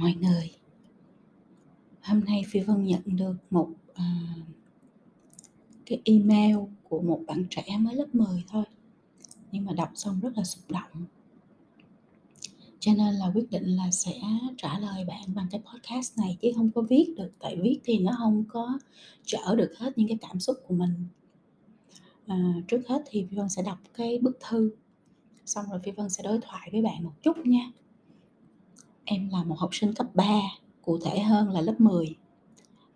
mọi người. Hôm nay phi vân nhận được một uh, cái email của một bạn trẻ mới lớp 10 thôi nhưng mà đọc xong rất là xúc động. Cho nên là quyết định là sẽ trả lời bạn bằng cái podcast này chứ không có viết được tại viết thì nó không có chở được hết những cái cảm xúc của mình. À, trước hết thì phi vân sẽ đọc cái bức thư xong rồi phi vân sẽ đối thoại với bạn một chút nha em là một học sinh cấp 3 cụ thể hơn là lớp 10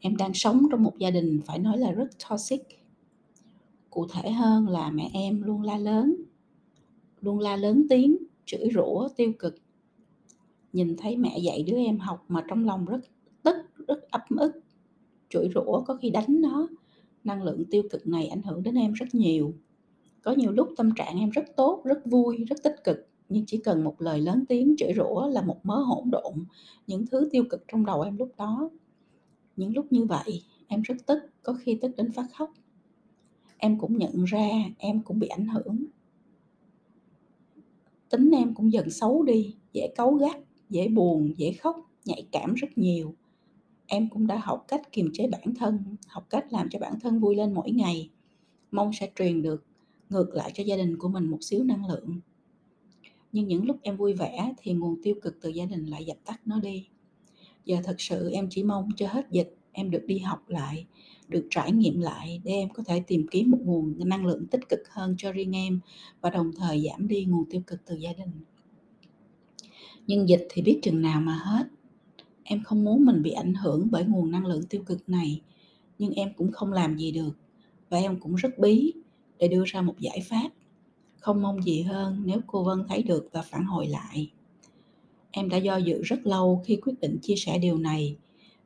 em đang sống trong một gia đình phải nói là rất toxic. Cụ thể hơn là mẹ em luôn la lớn, luôn la lớn tiếng, chửi rủa, tiêu cực. Nhìn thấy mẹ dạy đứa em học mà trong lòng rất tức, rất ấp ức, chửi rủa có khi đánh nó, năng lượng tiêu cực này ảnh hưởng đến em rất nhiều. Có nhiều lúc tâm trạng em rất tốt, rất vui, rất tích cực nhưng chỉ cần một lời lớn tiếng chửi rủa là một mớ hỗn độn những thứ tiêu cực trong đầu em lúc đó. Những lúc như vậy, em rất tức, có khi tức đến phát khóc. Em cũng nhận ra em cũng bị ảnh hưởng. Tính em cũng dần xấu đi, dễ cáu gắt, dễ buồn, dễ khóc, nhạy cảm rất nhiều. Em cũng đã học cách kiềm chế bản thân, học cách làm cho bản thân vui lên mỗi ngày. Mong sẽ truyền được, ngược lại cho gia đình của mình một xíu năng lượng nhưng những lúc em vui vẻ thì nguồn tiêu cực từ gia đình lại dập tắt nó đi. Giờ thật sự em chỉ mong cho hết dịch, em được đi học lại, được trải nghiệm lại để em có thể tìm kiếm một nguồn năng lượng tích cực hơn cho riêng em và đồng thời giảm đi nguồn tiêu cực từ gia đình. Nhưng dịch thì biết chừng nào mà hết. Em không muốn mình bị ảnh hưởng bởi nguồn năng lượng tiêu cực này, nhưng em cũng không làm gì được và em cũng rất bí để đưa ra một giải pháp không mong gì hơn nếu cô vân thấy được và phản hồi lại. Em đã do dự rất lâu khi quyết định chia sẻ điều này.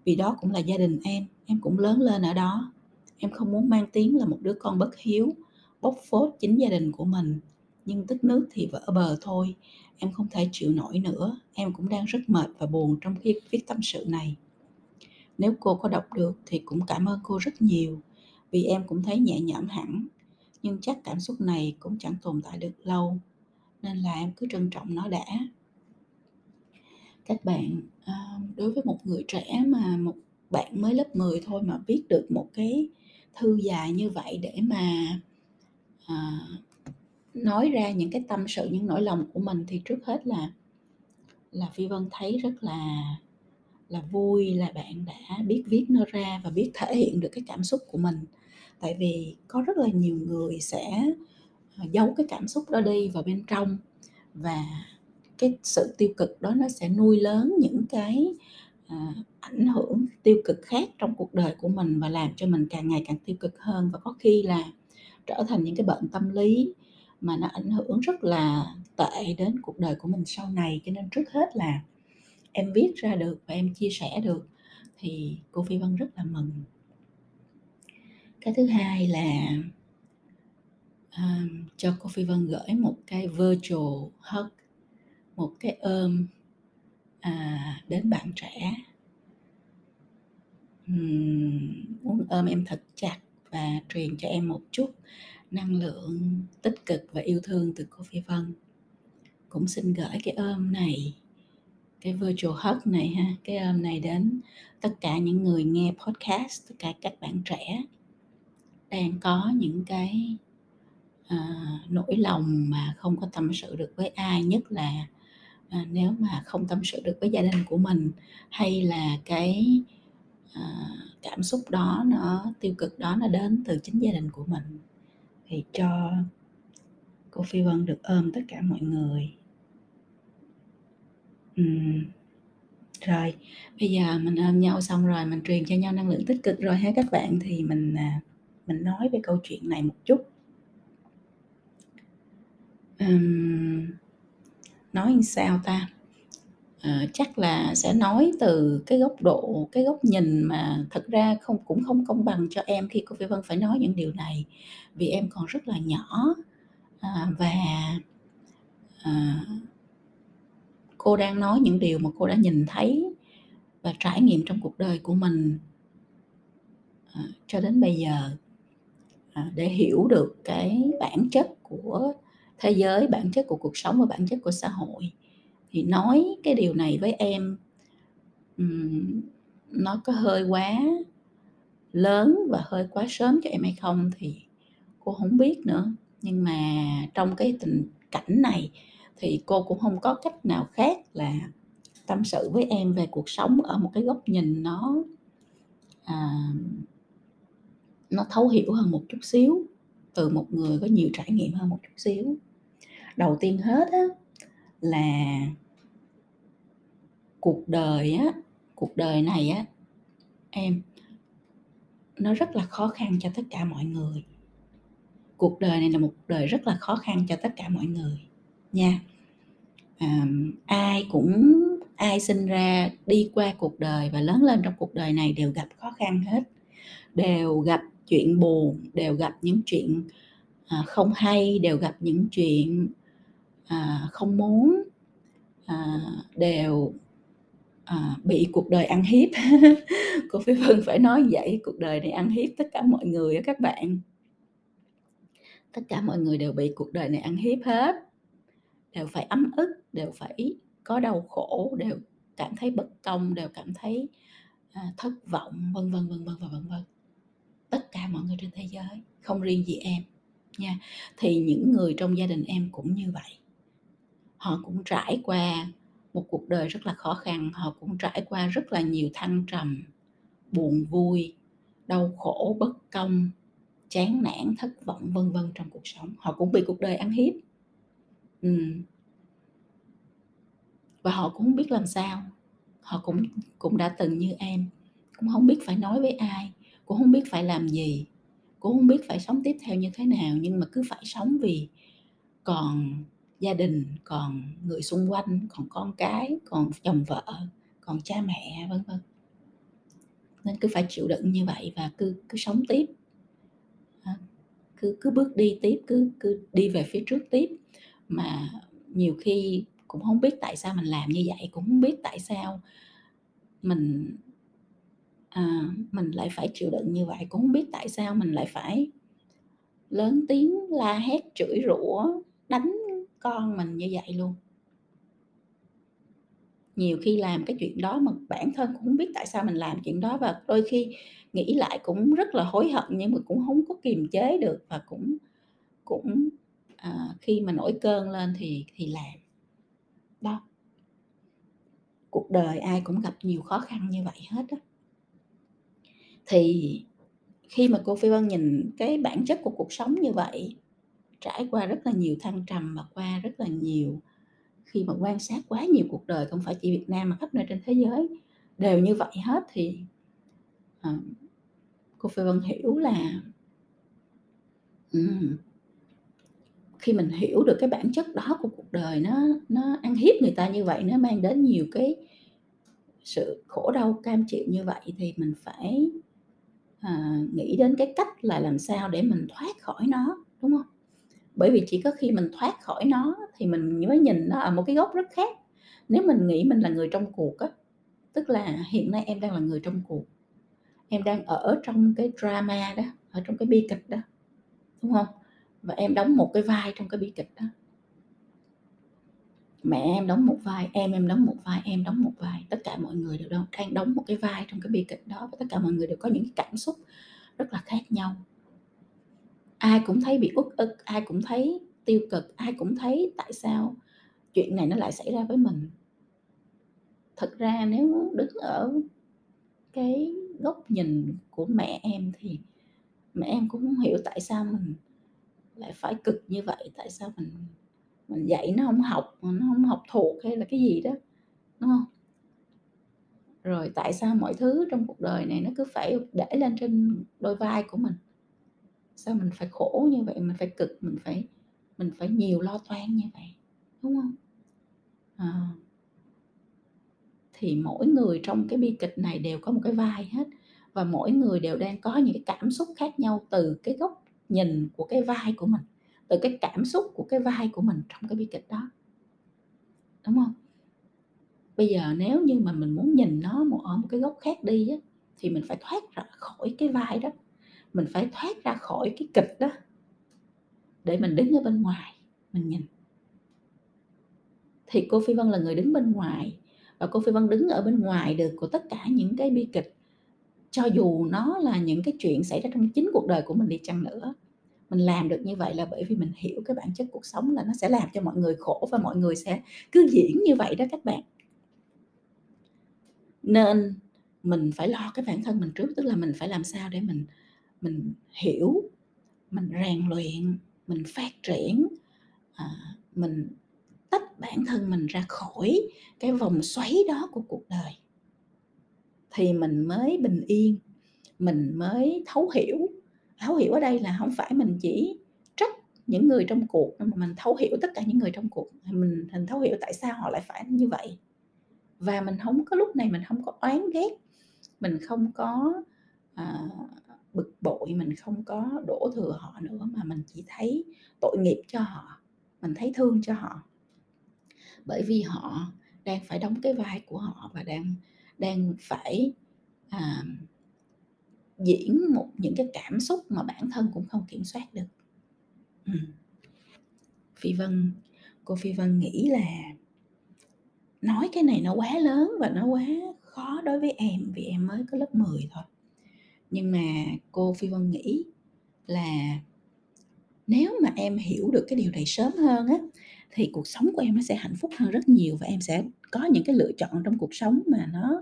Vì đó cũng là gia đình em em cũng lớn lên ở đó. Em không muốn mang tiếng là một đứa con bất hiếu, bóc phốt chính gia đình của mình. Nhưng tích nước thì vỡ bờ thôi, em không thể chịu nổi nữa. Em cũng đang rất mệt và buồn trong khi viết tâm sự này. Nếu cô có đọc được thì cũng cảm ơn cô rất nhiều, vì em cũng thấy nhẹ nhõm hẳn nhưng chắc cảm xúc này cũng chẳng tồn tại được lâu nên là em cứ trân trọng nó đã. Các bạn ờ, đối với một người trẻ mà một bạn mới lớp 10 thôi mà viết được một cái thư dài như vậy để mà à, nói ra những cái tâm sự những nỗi lòng của mình thì trước hết là là phi vân thấy rất là là vui là bạn đã biết viết nó ra và biết thể hiện được cái cảm xúc của mình tại vì có rất là nhiều người sẽ ờ, giấu cái cảm xúc đó đi vào bên trong và cái sự tiêu cực đó nó sẽ nuôi lớn những cái à, ảnh hưởng tiêu cực khác trong cuộc đời của mình và làm cho mình càng ngày càng tiêu cực hơn. Và có khi là trở thành những cái bệnh tâm lý mà nó ảnh hưởng rất là tệ đến cuộc đời của mình sau này. Cho nên trước hết là em viết ra được và em chia sẻ được thì cô phi vân rất là mừng cái thứ hai là um, cho cô phi vân gửi một cái virtual hug một cái ôm à, đến bạn trẻ. Um, muốn ôm em thật chặt và truyền cho em một chút năng lượng tích cực và yêu thương từ cô Phi Vân. Cũng xin gửi cái ôm này cái virtual hug này ha cái ôm này đến tất cả những người nghe podcast tất cả các bạn trẻ đang có những cái à, nỗi lòng mà không có tâm sự được với ai nhất là à, nếu mà không tâm sự được với gia đình của mình hay là cái à, cảm xúc đó nó tiêu cực đó nó đến từ chính gia đình của mình. Thì cho cô phi vân được ôm tất cả mọi người. Uhm. rồi bây giờ mình ôm nhau xong rồi mình truyền cho nhau năng lượng tích cực rồi ha các bạn. Thì mình à, mình nói về câu chuyện này một chút. Um, nói như sao ta? À, chắc là sẽ nói từ cái góc độ cái góc nhìn mà thật ra không cũng không công bằng cho em khi cô Phi Vân phải nói những điều này. Vì em còn rất là nhỏ à, và à, cô đang nói những điều mà cô đã nhìn thấy và trải nghiệm trong cuộc đời của mình à, cho đến bây giờ. à, À, để hiểu được cái bản chất của thế giới bản chất của cuộc sống và bản chất của xã hội thì nói cái điều này với em nó có hơi quá lớn và hơi quá sớm cho em hay không thì cô không biết nữa. Nhưng mà trong cái tình cảnh này thì cô cũng không có cách nào khác là tâm sự với em về cuộc sống ở một cái góc nhìn nó, à nó thấu hiểu hơn một chút xíu, từ một người có nhiều trải nghiệm hơn một chút xíu. Đầu tiên hết á là cuộc đời á, cuộc đời này á, em, nó rất là khó khăn cho tất cả mọi người. Cuộc đời này là một đời rất là khó khăn cho tất cả mọi người nha. à, ai cũng ai sinh ra, đi qua cuộc đời và lớn lên trong cuộc đời này đều gặp khó khăn hết, đều gặp chuyện buồn, đều gặp những chuyện, à, không hay, đều gặp những chuyện, à, không muốn, à, đều, à, bị cuộc đời ăn hiếp. Cô Phi Vân phải nói vậy, cuộc đời này ăn hiếp tất cả mọi người á các bạn. Tất cả mọi người đều bị cuộc đời này ăn hiếp hết, đều phải ấm ức, đều phải có đau khổ, đều cảm thấy bất công, đều cảm thấy, à, thất vọng, vân vân, vân vân vân vân vân. Tất cả mọi người trên thế giới, không riêng gì em nha. Thì những người trong gia đình em cũng như vậy. Họ cũng trải qua một cuộc đời rất là khó khăn, họ cũng trải qua rất là nhiều thăng trầm, buồn vui, đau khổ, bất công, chán nản, thất vọng, vân vân trong cuộc sống. Họ cũng bị cuộc đời ăn hiếp. ừ. Và họ cũng không biết làm sao. Họ cũng cũng đã từng như em, cũng không biết phải nói với ai, cũng không biết phải làm gì, cũng không biết phải sống tiếp theo như thế nào, nhưng mà cứ phải sống vì còn gia đình, còn người xung quanh, còn con cái, còn chồng vợ, còn cha mẹ, vân vân. Nên cứ phải chịu đựng như vậy và cứ cứ sống tiếp. Cứ cứ bước đi tiếp, cứ cứ đi về phía trước tiếp. Mà nhiều khi cũng không biết tại sao mình làm như vậy, cũng không biết tại sao mình, à, mình lại phải chịu đựng như vậy, cũng không biết tại sao mình lại phải lớn tiếng la hét, chửi rủa, đánh con mình như vậy luôn. Nhiều khi làm cái chuyện đó mà bản thân cũng không biết tại sao mình làm chuyện đó và đôi khi nghĩ lại cũng rất là hối hận nhưng mà cũng không có kiềm chế được và cũng cũng, à, khi mà nổi cơn lên thì thì làm. Đó. Cuộc đời ai cũng gặp nhiều khó khăn như vậy hết á. Thì khi mà cô Phi Vân nhìn cái bản chất của cuộc sống như vậy, trải qua rất là nhiều thăng trầm và qua rất là nhiều khi mà quan sát quá nhiều cuộc đời không phải chỉ Việt Nam mà khắp nơi trên thế giới đều như vậy hết thì, à, cô Phi Vân hiểu là um, khi mình hiểu được cái bản chất đó của cuộc đời nó nó ăn hiếp người ta như vậy, nó mang đến nhiều cái sự khổ đau, cam chịu như vậy thì mình phải, à, nghĩ đến cái cách là làm sao để mình thoát khỏi nó, đúng không? Bởi vì chỉ có khi mình thoát khỏi nó thì mình mới nhìn nó ở một cái góc rất khác. Nếu mình nghĩ mình là người trong cuộc á, tức là hiện nay em đang là người trong cuộc, em đang ở trong cái drama đó, ở trong cái bi kịch đó, đúng không? Và em đóng một cái vai trong cái bi kịch đó. Mẹ em đóng một vai, em em đóng một vai, em đóng một vai, tất cả mọi người đều đang đóng một cái vai trong cái bi kịch đó và tất cả mọi người đều có những cảm xúc rất là khác nhau. Ai cũng thấy bị uất ức, ai cũng thấy tiêu cực, ai cũng thấy tại sao chuyện này nó lại xảy ra với mình. thật ra nếu đứng ở cái góc nhìn của mẹ em thì mẹ em cũng không hiểu tại sao mình lại phải cực như vậy, tại sao mình dạy nó không học, nó không học thuộc hay là cái gì đó, đúng không? Rồi tại sao mọi thứ trong cuộc đời này nó cứ phải để lên trên đôi vai của mình? Sao mình phải khổ như vậy, mình phải cực, mình phải mình phải nhiều lo toan như vậy, đúng không à, Thì mỗi người trong cái bi kịch này đều có một cái vai hết và mỗi người đều đang có những cái cảm xúc khác nhau từ cái góc nhìn của cái vai của mình, từ cái cảm xúc của cái vai của mình trong cái bi kịch đó. Đúng không? Bây giờ nếu như mà mình muốn nhìn nó một ở một cái góc khác đi á, thì mình phải thoát ra khỏi cái vai đó, mình phải thoát ra khỏi cái kịch đó. Để mình đứng ở bên ngoài, mình nhìn. Thì cô Phi Vân là người đứng bên ngoài và cô Phi Vân đứng ở bên ngoài được của tất cả những cái bi kịch cho dù nó là những cái chuyện xảy ra trong chính cuộc đời của mình đi chăng nữa mình làm được như vậy là bởi vì mình hiểu cái bản chất cuộc sống là nó sẽ làm cho mọi người khổ và mọi người sẽ cứ diễn như vậy đó các bạn. Nên mình phải lo cái bản thân mình trước tức là mình phải làm sao để mình mình hiểu mình rèn luyện mình phát triển à, mình tách bản thân mình ra khỏi cái vòng xoáy đó của cuộc đời. Thì mình mới bình yên mình mới thấu hiểu thấu hiểu ở đây là không phải mình chỉ trách những người trong cuộc mà mình thấu hiểu tất cả những người trong cuộc. Mình mình thấu hiểu tại sao họ lại phải như vậy. Và mình không có lúc này mình không có oán ghét mình không có à, bực bội mình không có đổ thừa họ nữa mà mình chỉ thấy tội nghiệp cho họ mình thấy thương cho họ. Bởi vì họ đang phải đóng cái vai của họ và đang đang phải à, diễn một, những cái cảm xúc mà bản thân cũng không kiểm soát được ừ. phi vân, cô phi vân nghĩ là nói cái này nó quá lớn và nó quá khó đối với em, vì em mới có lớp 10 thôi nhưng mà cô phi vân nghĩ là nếu mà em hiểu được cái điều này sớm hơn á, thì cuộc sống của em nó sẽ hạnh phúc hơn rất nhiều và em sẽ có những cái lựa chọn trong cuộc sống mà nó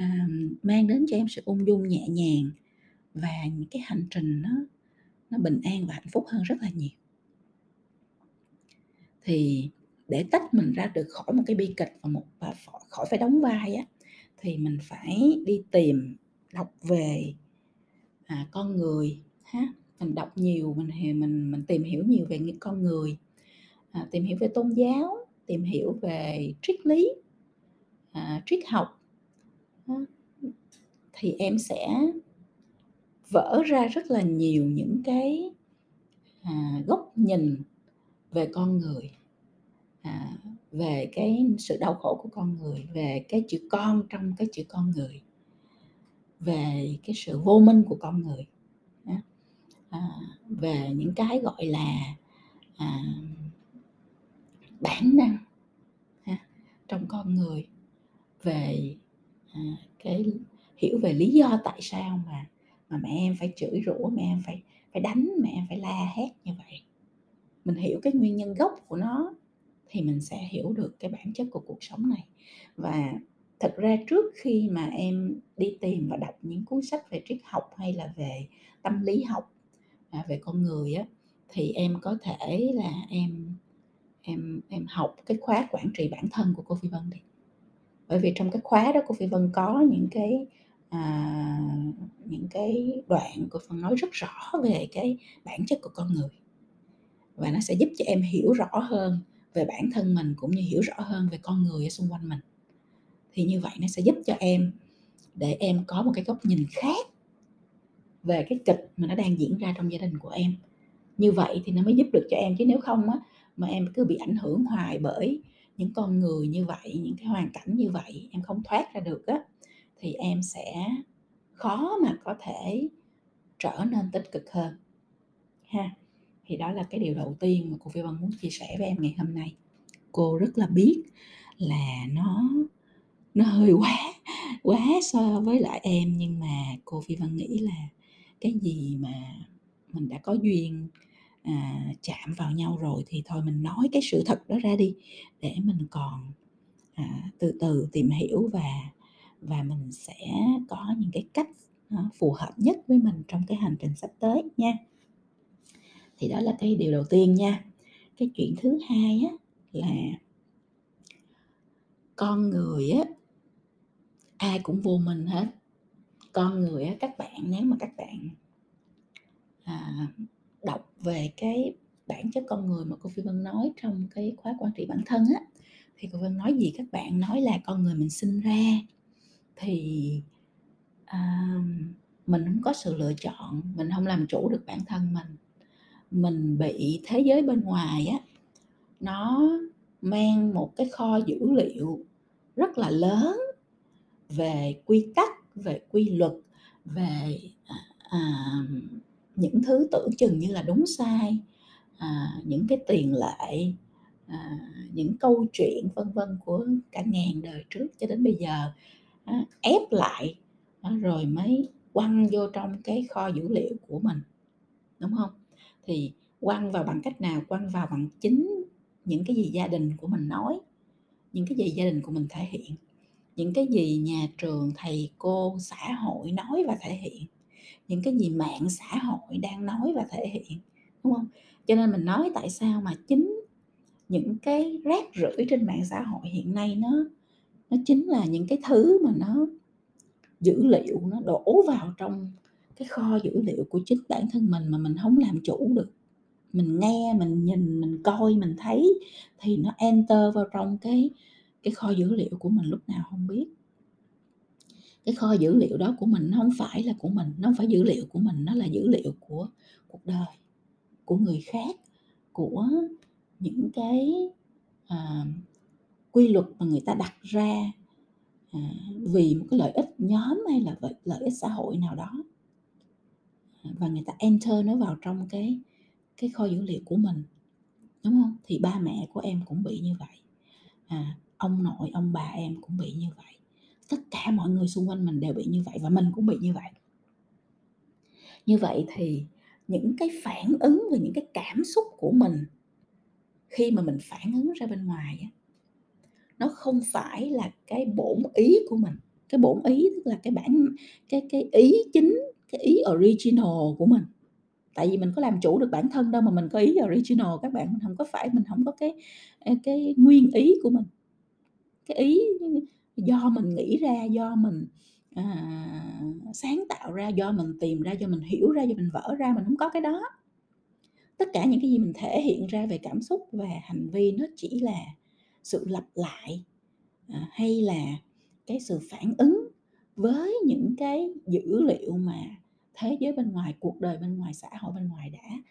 à, mang đến cho em sự ung dung nhẹ nhàng và những cái hành trình nó nó bình an và hạnh phúc hơn rất là nhiều. Thì để tách mình ra được khỏi một cái bi kịch và một và khỏi phải đóng vai á thì mình phải đi tìm đọc về à, con người ha. Mình đọc nhiều mình mình mình tìm hiểu nhiều về những con người à, tìm hiểu về tôn giáo tìm hiểu về triết lý à, triết học thì em sẽ vỡ ra rất là nhiều những cái à, góc nhìn về con người. À, về cái sự đau khổ của con người về cái chữ con trong cái chữ con người về cái sự vô minh của con người. À, về những cái gọi là à, bản năng ha, trong con người về à, cái hiểu về lý do tại sao mà mà mẹ em phải chửi rủa mẹ em phải phải đánh mẹ em phải la hét như vậy. Mình hiểu cái nguyên nhân gốc của nó thì mình sẽ hiểu được cái bản chất của cuộc sống này. Và thật ra trước khi mà em đi tìm và đọc những cuốn sách về triết học hay là về tâm lý học à, về con người á thì em có thể là em em em học cái khóa quản trị bản thân của cô Phi Vân đi bởi vì trong cái khóa đó cô Phi Vân có những cái à, những cái đoạn cô phần nói rất rõ về cái bản chất của con người. Và nó sẽ giúp cho em hiểu rõ hơn về bản thân mình cũng như hiểu rõ hơn về con người ở xung quanh mình. Thì như vậy nó sẽ giúp cho em để em có một cái góc nhìn khác về cái kịch mà nó đang diễn ra trong gia đình của em. Như vậy thì nó mới giúp được cho em chứ nếu không á mà em cứ bị ảnh hưởng hoài bởi những con người như vậy, những cái hoàn cảnh như vậy em không thoát ra được á, thì em sẽ khó mà có thể trở nên tích cực hơn. Ha, thì đó là cái điều đầu tiên mà cô Phi Vân muốn chia sẻ với em ngày hôm nay. Cô rất là biết là nó nó hơi quá quá so với lại em, nhưng mà cô Phi Vân nghĩ là cái gì mà mình đã có duyên à, chạm vào nhau rồi thì thôi mình nói cái sự thật đó ra đi để mình còn à, từ từ tìm hiểu và và mình sẽ có những cái cách à, phù hợp nhất với mình trong cái hành trình sắp tới nha. Thì đó là cái điều đầu tiên nha. Cái chuyện thứ hai á là con người á ai cũng vô mình hết. Con người á các bạn nếu mà các bạn à, về cái bản chất con người mà cô Phi Vân nói trong cái khóa quản trị bản thân á. Thì cô Vân nói gì? Các bạn nói là con người mình sinh ra thì uh, mình không có sự lựa chọn mình không làm chủ được bản thân mình. Mình bị thế giới bên ngoài á nó mang một cái kho dữ liệu rất là lớn về quy tắc về quy luật về uh, những thứ tưởng chừng như là đúng sai à, những cái tiền lệ à, những câu chuyện vân vân của cả ngàn đời trước cho đến bây giờ à, ép lại à, rồi mới quăng vô trong cái kho dữ liệu của mình đúng không? Thì quăng vào bằng cách nào? Quăng vào bằng chính những cái gì gia đình của mình nói những cái gì gia đình của mình thể hiện những cái gì nhà trường thầy cô xã hội nói và thể hiện những cái gì mạng xã hội đang nói và thể hiện, đúng không? Cho nên mình nói tại sao mà chính những cái rác rưởi trên mạng xã hội hiện nay nó nó chính là những cái thứ mà nó dữ liệu, nó đổ vào trong cái kho dữ liệu của chính bản thân mình mà mình không làm chủ được. Mình nghe, mình nhìn, mình coi, mình thấy thì nó enter vào trong cái cái kho dữ liệu của mình lúc nào không biết cái kho dữ liệu đó của mình nó không phải là của mình nó không phải dữ liệu của mình nó là dữ liệu của cuộc đời của người khác của những cái à, quy luật mà người ta đặt ra à, vì một cái lợi ích nhóm hay là lợi ích xã hội nào đó. Và người ta enter nó vào trong cái cái kho dữ liệu của mình đúng không? Thì ba mẹ của em cũng bị như vậy à, ông nội ông bà em cũng bị như vậy tất cả mọi người xung quanh mình đều bị như vậy và mình cũng bị như vậy. Như vậy thì những cái phản ứng và những cái cảm xúc của mình khi mà mình phản ứng ra bên ngoài nó không phải là cái bổn ý của mình. Cái bổn ý tức là cái bản, cái cái ý chính, cái ý original của mình. Tại vì mình có làm chủ được bản thân đâu mà mình có ý original, các bạn. Mình không có phải, mình không có cái cái nguyên ý của mình. Cái ý do mình nghĩ ra do mình à, sáng tạo ra do mình tìm ra do mình hiểu ra do mình vỡ ra mình không có cái đó. Tất cả những cái gì mình thể hiện ra về cảm xúc và hành vi nó chỉ là sự lặp lại à, hay là cái sự phản ứng với những cái dữ liệu mà thế giới bên ngoài cuộc đời bên ngoài xã hội bên ngoài đã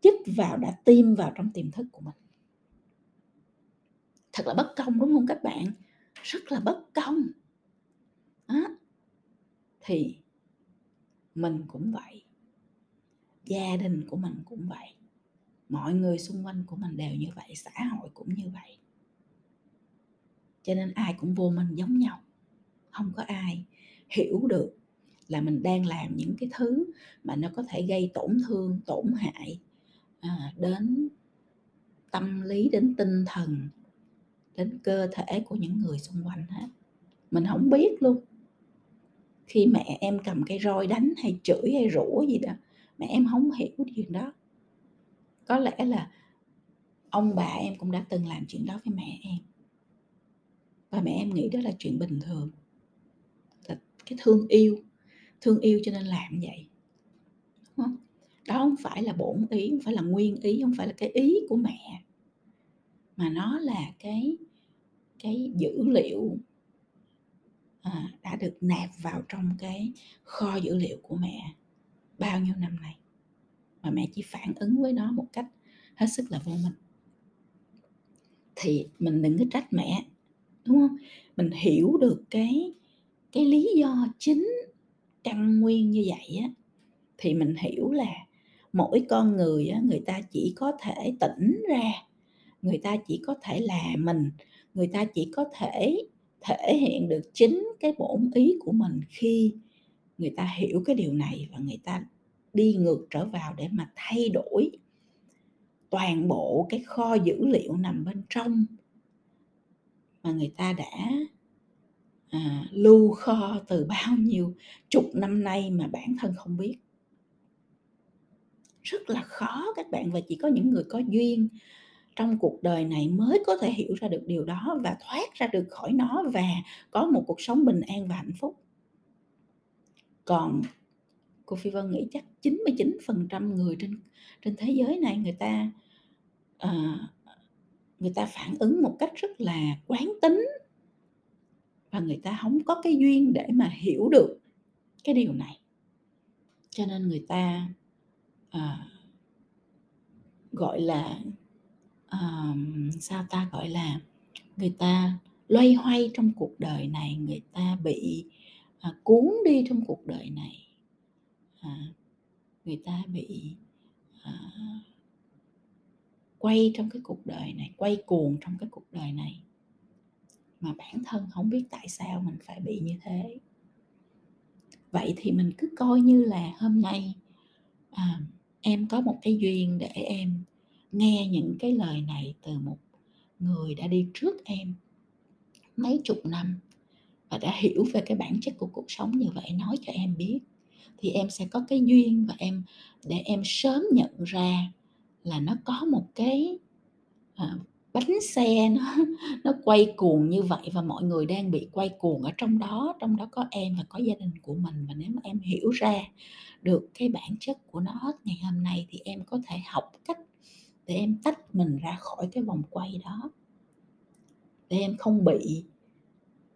chích vào đã tiêm vào trong tiềm thức của mình. Thật là bất công đúng không các bạn? Rất là bất công đó. thì mình cũng vậy gia đình của mình cũng vậy mọi người xung quanh của mình đều như vậy xã hội cũng như vậy cho nên ai cũng vô mình giống nhau không có ai hiểu được là mình đang làm những cái thứ mà nó có thể gây tổn thương tổn hại à, đến tâm lý đến tinh thần đến cơ thể của những người xung quanh hết. Mình không biết luôn. Khi mẹ em cầm cây roi đánh hay chửi hay rủa gì đó, mẹ em không hiểu chuyện đó. Có lẽ là ông bà em cũng đã từng làm chuyện đó với mẹ em. Và mẹ em nghĩ đó là chuyện bình thường. Là cái thương yêu. Thương yêu cho nên làm vậy. Đó không phải là bổn ý, không phải là nguyên ý, không phải là cái ý của mẹ mà nó là cái cái dữ liệu à, đã được nạp vào trong cái kho dữ liệu của mẹ bao nhiêu năm nay. Mà mẹ chỉ phản ứng với nó một cách hết sức là vô minh. Thì mình đừng có trách mẹ đúng không? Mình hiểu được cái cái lý do chính căn nguyên như vậy á thì mình hiểu là mỗi con người á, người ta chỉ có thể tỉnh ra người ta chỉ có thể là mình người ta chỉ có thể thể hiện được chính cái bổn ý của mình khi người ta hiểu cái điều này và người ta đi ngược trở vào để mà thay đổi toàn bộ cái kho dữ liệu nằm bên trong mà người ta đã à, lưu kho từ bao nhiêu chục năm nay mà bản thân không biết. Rất là khó các bạn và chỉ có những người có duyên trong cuộc đời này mới có thể hiểu ra được điều đó và thoát ra được khỏi nó và có một cuộc sống bình an và hạnh phúc. Còn cô Phi Vân nghĩ chắc 99% người trên trên thế giới này người ta uh, người ta phản ứng một cách rất là quán tính và người ta không có cái duyên để mà hiểu được cái điều này. Cho nên người ta uh, gọi là sao ta gọi là người ta loay hoay trong cuộc đời này người ta bị uh, cuốn đi trong cuộc đời này. Uh, người ta bị uh, quay trong cái cuộc đời này quay cuồng trong cái cuộc đời này. Mà bản thân không biết tại sao mình phải bị như thế. Vậy thì mình cứ coi như là hôm nay à, em có một cái duyên để em nghe những cái lời này từ một người đã đi trước em mấy chục năm và đã hiểu về cái bản chất của cuộc sống như vậy nói cho em biết thì em sẽ có cái duyên và em để em sớm nhận ra là nó có một cái à, bánh xe nó nó quay cuồng như vậy và mọi người đang bị quay cuồng ở trong đó trong đó có em và có gia đình của mình. Và nếu mà em hiểu ra được cái bản chất của nó ngày hôm nay thì em có thể học cách để em tách mình ra khỏi cái vòng quay đó. Để em không bị.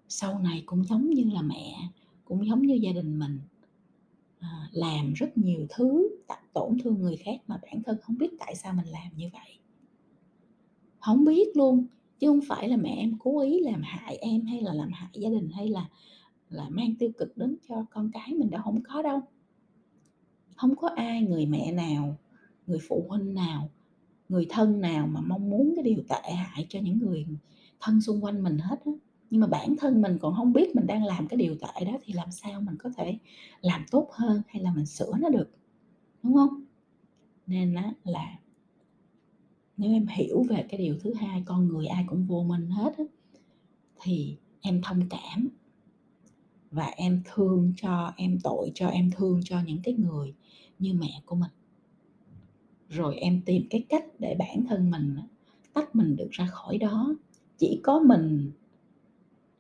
Sau này cũng giống như là mẹ cũng giống như gia đình mình. À, làm rất nhiều thứ tổn thương người khác mà bản thân không biết tại sao mình làm như vậy. Không biết luôn chứ không phải là mẹ em cố ý làm hại em hay là làm hại gia đình hay là là mang tiêu cực đến cho con cái mình đâu không có đâu. Không có ai người mẹ nào người phụ huynh nào người thân nào mà mong muốn cái điều tệ hại cho những người thân xung quanh mình hết á. Nhưng mà bản thân mình còn không biết mình đang làm cái điều tệ đó thì làm sao mình có thể làm tốt hơn hay là mình sửa nó được đúng không? Nên đó là nếu em hiểu về cái điều thứ hai con người ai cũng vô minh hết á, thì em thông cảm và em thương cho em tội cho em thương cho những cái người như mẹ của mình rồi em tìm cái cách để bản thân mình tách mình được ra khỏi đó. Chỉ có mình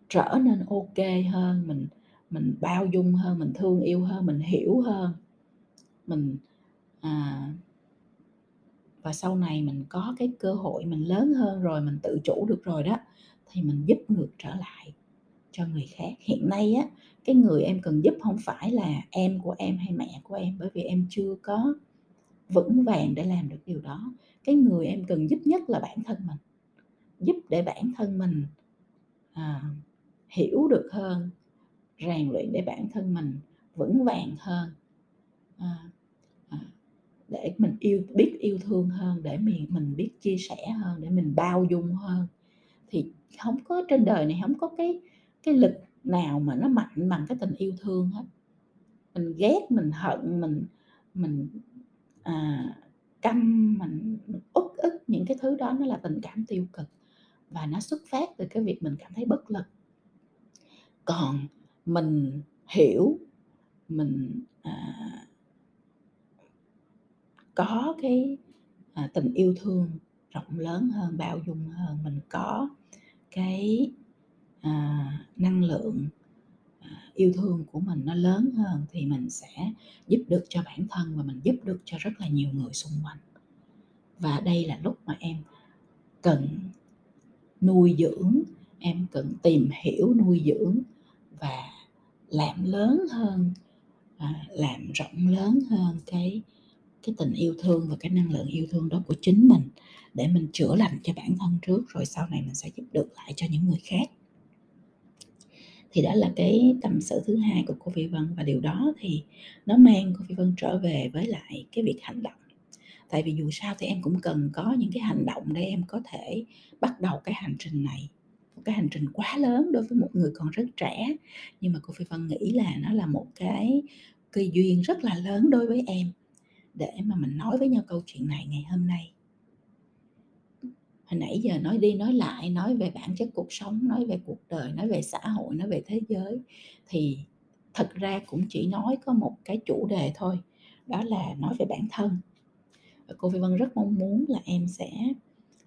trở nên ok hơn mình mình bao dung hơn mình thương yêu hơn mình hiểu hơn. Mình à, và sau này mình có cái cơ hội mình lớn hơn rồi mình tự chủ được rồi đó thì mình giúp ngược trở lại cho người khác. Hiện nay á cái người em cần giúp không phải là em của em hay mẹ của em bởi vì em chưa có vững vàng để làm được điều đó. Cái người em cần giúp nhất là bản thân mình giúp để bản thân mình à, hiểu được hơn rèn luyện để bản thân mình vững vàng hơn à, à, để mình yêu biết yêu thương hơn để mình mình biết chia sẻ hơn để mình bao dung hơn. Thì không có trên đời này không có cái cái lực nào mà nó mạnh bằng cái tình yêu thương hết. Mình ghét mình hận mình mình à, căm mình, mình uất ức những cái thứ đó nó là tình cảm tiêu cực và nó xuất phát từ cái việc mình cảm thấy bất lực. Còn mình hiểu mình à, có cái à, tình yêu thương rộng lớn hơn bao dung hơn mình có cái à, năng lượng yêu thương của mình nó lớn hơn thì mình sẽ giúp được cho bản thân và mình giúp được cho rất là nhiều người xung quanh. Và đây là lúc mà em cần nuôi dưỡng em cần tìm hiểu nuôi dưỡng và làm lớn hơn à, làm rộng lớn hơn cái cái tình yêu thương và cái năng lượng yêu thương đó của chính mình để mình chữa lành cho bản thân trước rồi sau này mình sẽ giúp được lại cho những người khác thì đó là cái tâm sự thứ hai của cô Phi Vân. Và điều đó thì nó mang cô Phi Vân trở về với lại cái việc hành động. Tại vì dù sao thì em cũng cần có những cái hành động để em có thể bắt đầu cái hành trình này. Một cái hành trình quá lớn đối với một người còn rất trẻ. Nhưng mà cô Phi Vân nghĩ là nó là một cái cái duyên rất là lớn đối với em. Để mà mình nói với nhau câu chuyện này ngày hôm nay hồi nãy giờ nói đi nói lại, nói về bản chất cuộc sống, nói về cuộc đời, nói về xã hội, nói về thế giới. Thì thật ra cũng chỉ nói có một cái chủ đề thôi, đó là nói về bản thân. Và cô Phi Vân rất mong muốn là em sẽ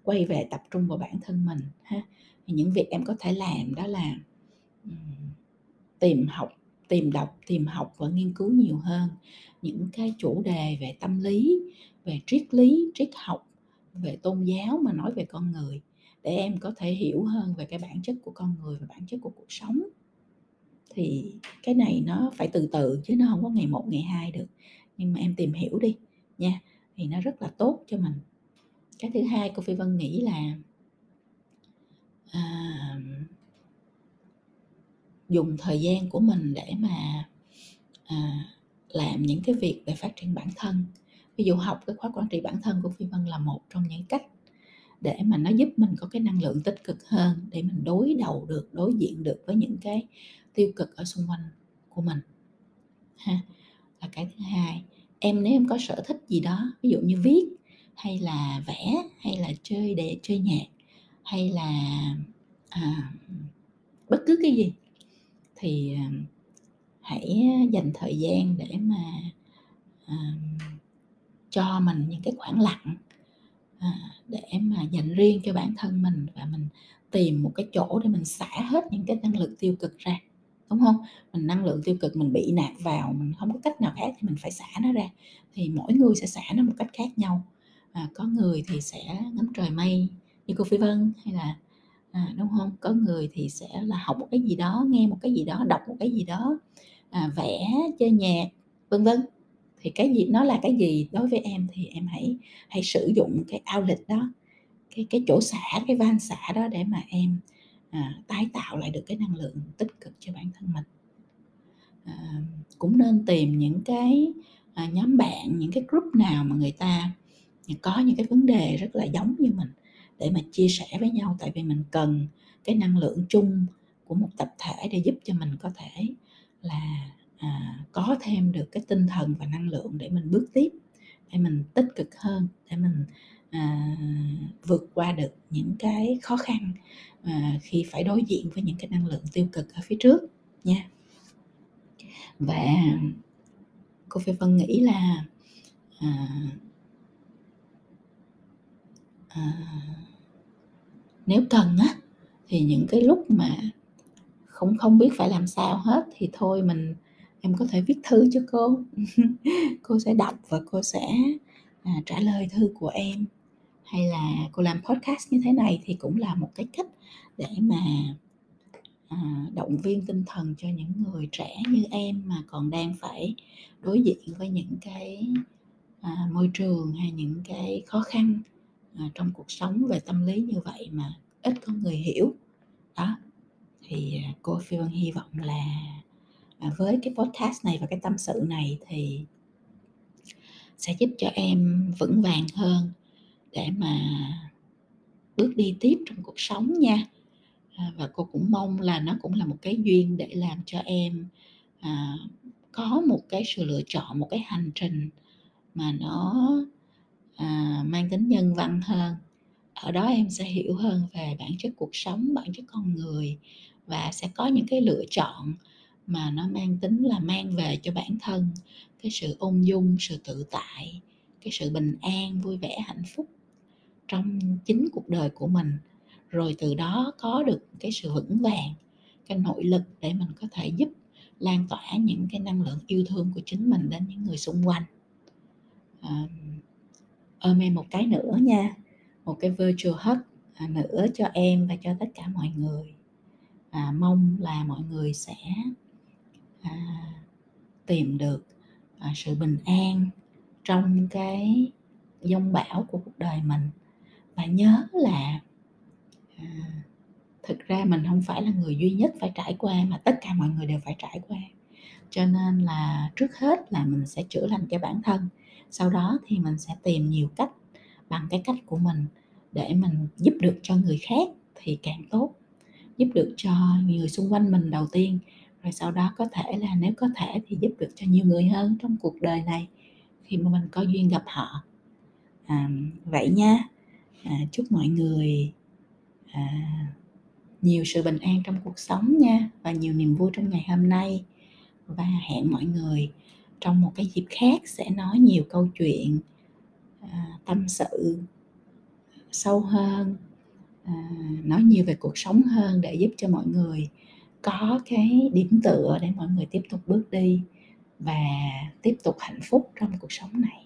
quay về tập trung vào bản thân mình, ha. Những việc em có thể làm đó là tìm học, tìm đọc, tìm học và nghiên cứu nhiều hơn. Những cái chủ đề về tâm lý, về triết lý, triết học về tôn giáo mà nói về con người để em có thể hiểu hơn về cái bản chất của con người và bản chất của cuộc sống. Thì cái này nó phải từ từ chứ nó không có ngày một ngày hai được. Nhưng mà em tìm hiểu đi nha thì nó rất là tốt cho mình. Cái thứ hai cô phi vân nghĩ là à, dùng thời gian của mình để mà à, làm những cái việc về phát triển bản thân ví dụ học cái khóa quản trị bản thân của phi vân là một trong những cách để mà nó giúp mình có cái năng lượng tích cực hơn để mình đối đầu được đối diện được với những cái tiêu cực ở xung quanh của mình. Ha là cái thứ hai. Em nếu em có sở thích gì đó ví dụ như viết hay là vẽ hay là chơi để chơi nhạc hay là à, bất cứ cái gì thì à, hãy dành thời gian để mà à, cho mình những cái khoảng lặng à, để mà dành riêng cho bản thân mình và mình tìm một cái chỗ để mình xả hết những cái năng lượng tiêu cực ra đúng không? Mình năng lượng tiêu cực mình bị nạp vào mình không có cách nào khác thì mình phải xả nó ra. Thì mỗi người sẽ xả nó một cách khác nhau. À, có người thì sẽ ngắm trời mây như cô phi vân hay là à, đúng không? Có người thì sẽ là học một cái gì đó nghe một cái gì đó đọc một cái gì đó à, vẽ chơi nhạc vân vân thì cái gì nó là cái gì đối với em thì em hãy hãy sử dụng cái ao lịch đó cái cái chỗ xả cái van xả đó để mà em à, tái tạo lại được cái năng lượng tích cực cho bản thân mình. À, cũng nên tìm những cái à, nhóm bạn những cái group nào mà người ta có những cái vấn đề rất là giống như mình để mà chia sẻ với nhau. Tại vì mình cần cái năng lượng chung của một tập thể để giúp cho mình có thể là à, có thêm được cái tinh thần và năng lượng để mình bước tiếp để mình tích cực hơn để mình à, vượt qua được những cái khó khăn à, khi phải đối diện với những cái năng lượng tiêu cực ở phía trước nha. Và cô phi vân nghĩ là à, à, nếu cần á thì những cái lúc mà không không biết phải làm sao hết thì thôi mình em có thể viết thư cho cô. Cô sẽ đọc và cô sẽ à, trả lời thư của em. Hay là cô làm podcast như thế này thì cũng là một cái cách để mà à, động viên tinh thần cho những người trẻ như em mà còn đang phải đối diện với những cái à, môi trường hay những cái khó khăn à, trong cuộc sống về tâm lý như vậy mà ít có người hiểu. Đó. Thì à, cô phi vân hy vọng là À, với cái podcast này và cái tâm sự này thì sẽ giúp cho em vững vàng hơn để mà bước đi tiếp trong cuộc sống nha. À, và cô cũng mong là nó cũng là một cái duyên để làm cho em à, có một cái sự lựa chọn một cái hành trình mà nó à, mang tính nhân văn hơn. Ở đó em sẽ hiểu hơn về bản chất cuộc sống bản chất con người và sẽ có những cái lựa chọn mà nó mang tính là mang về cho bản thân. Cái sự ung dung sự tự tại cái sự bình an vui vẻ hạnh phúc trong chính cuộc đời của mình. Rồi từ đó có được cái sự vững vàng cái nội lực để mình có thể giúp lan tỏa những cái năng lượng yêu thương của chính mình đến những người xung quanh. À, ôm em một cái nữa nha. Một cái virtual hug à, nữa cho em và cho tất cả mọi người. À, mong là mọi người sẽ à, tìm được à, sự bình an trong cái dông bão của cuộc đời mình. Và nhớ là à, thực ra mình không phải là người duy nhất phải trải qua mà tất cả mọi người đều phải trải qua. Cho nên là trước hết là mình sẽ chữa lành cho bản thân sau đó thì mình sẽ tìm nhiều cách bằng cái cách của mình để mình giúp được cho người khác thì càng tốt giúp được cho người xung quanh mình đầu tiên rồi sau đó có thể là nếu có thể thì giúp được cho nhiều người hơn trong cuộc đời này khi mà mình có duyên gặp họ. À, vậy nha. À, chúc mọi người à, nhiều sự bình an trong cuộc sống nha và nhiều niềm vui trong ngày hôm nay. Và hẹn mọi người trong một cái dịp khác sẽ nói nhiều câu chuyện à, tâm sự sâu hơn à, nói nhiều về cuộc sống hơn để giúp cho mọi người có cái điểm tựa để mọi người tiếp tục bước đi và tiếp tục hạnh phúc trong cuộc sống này.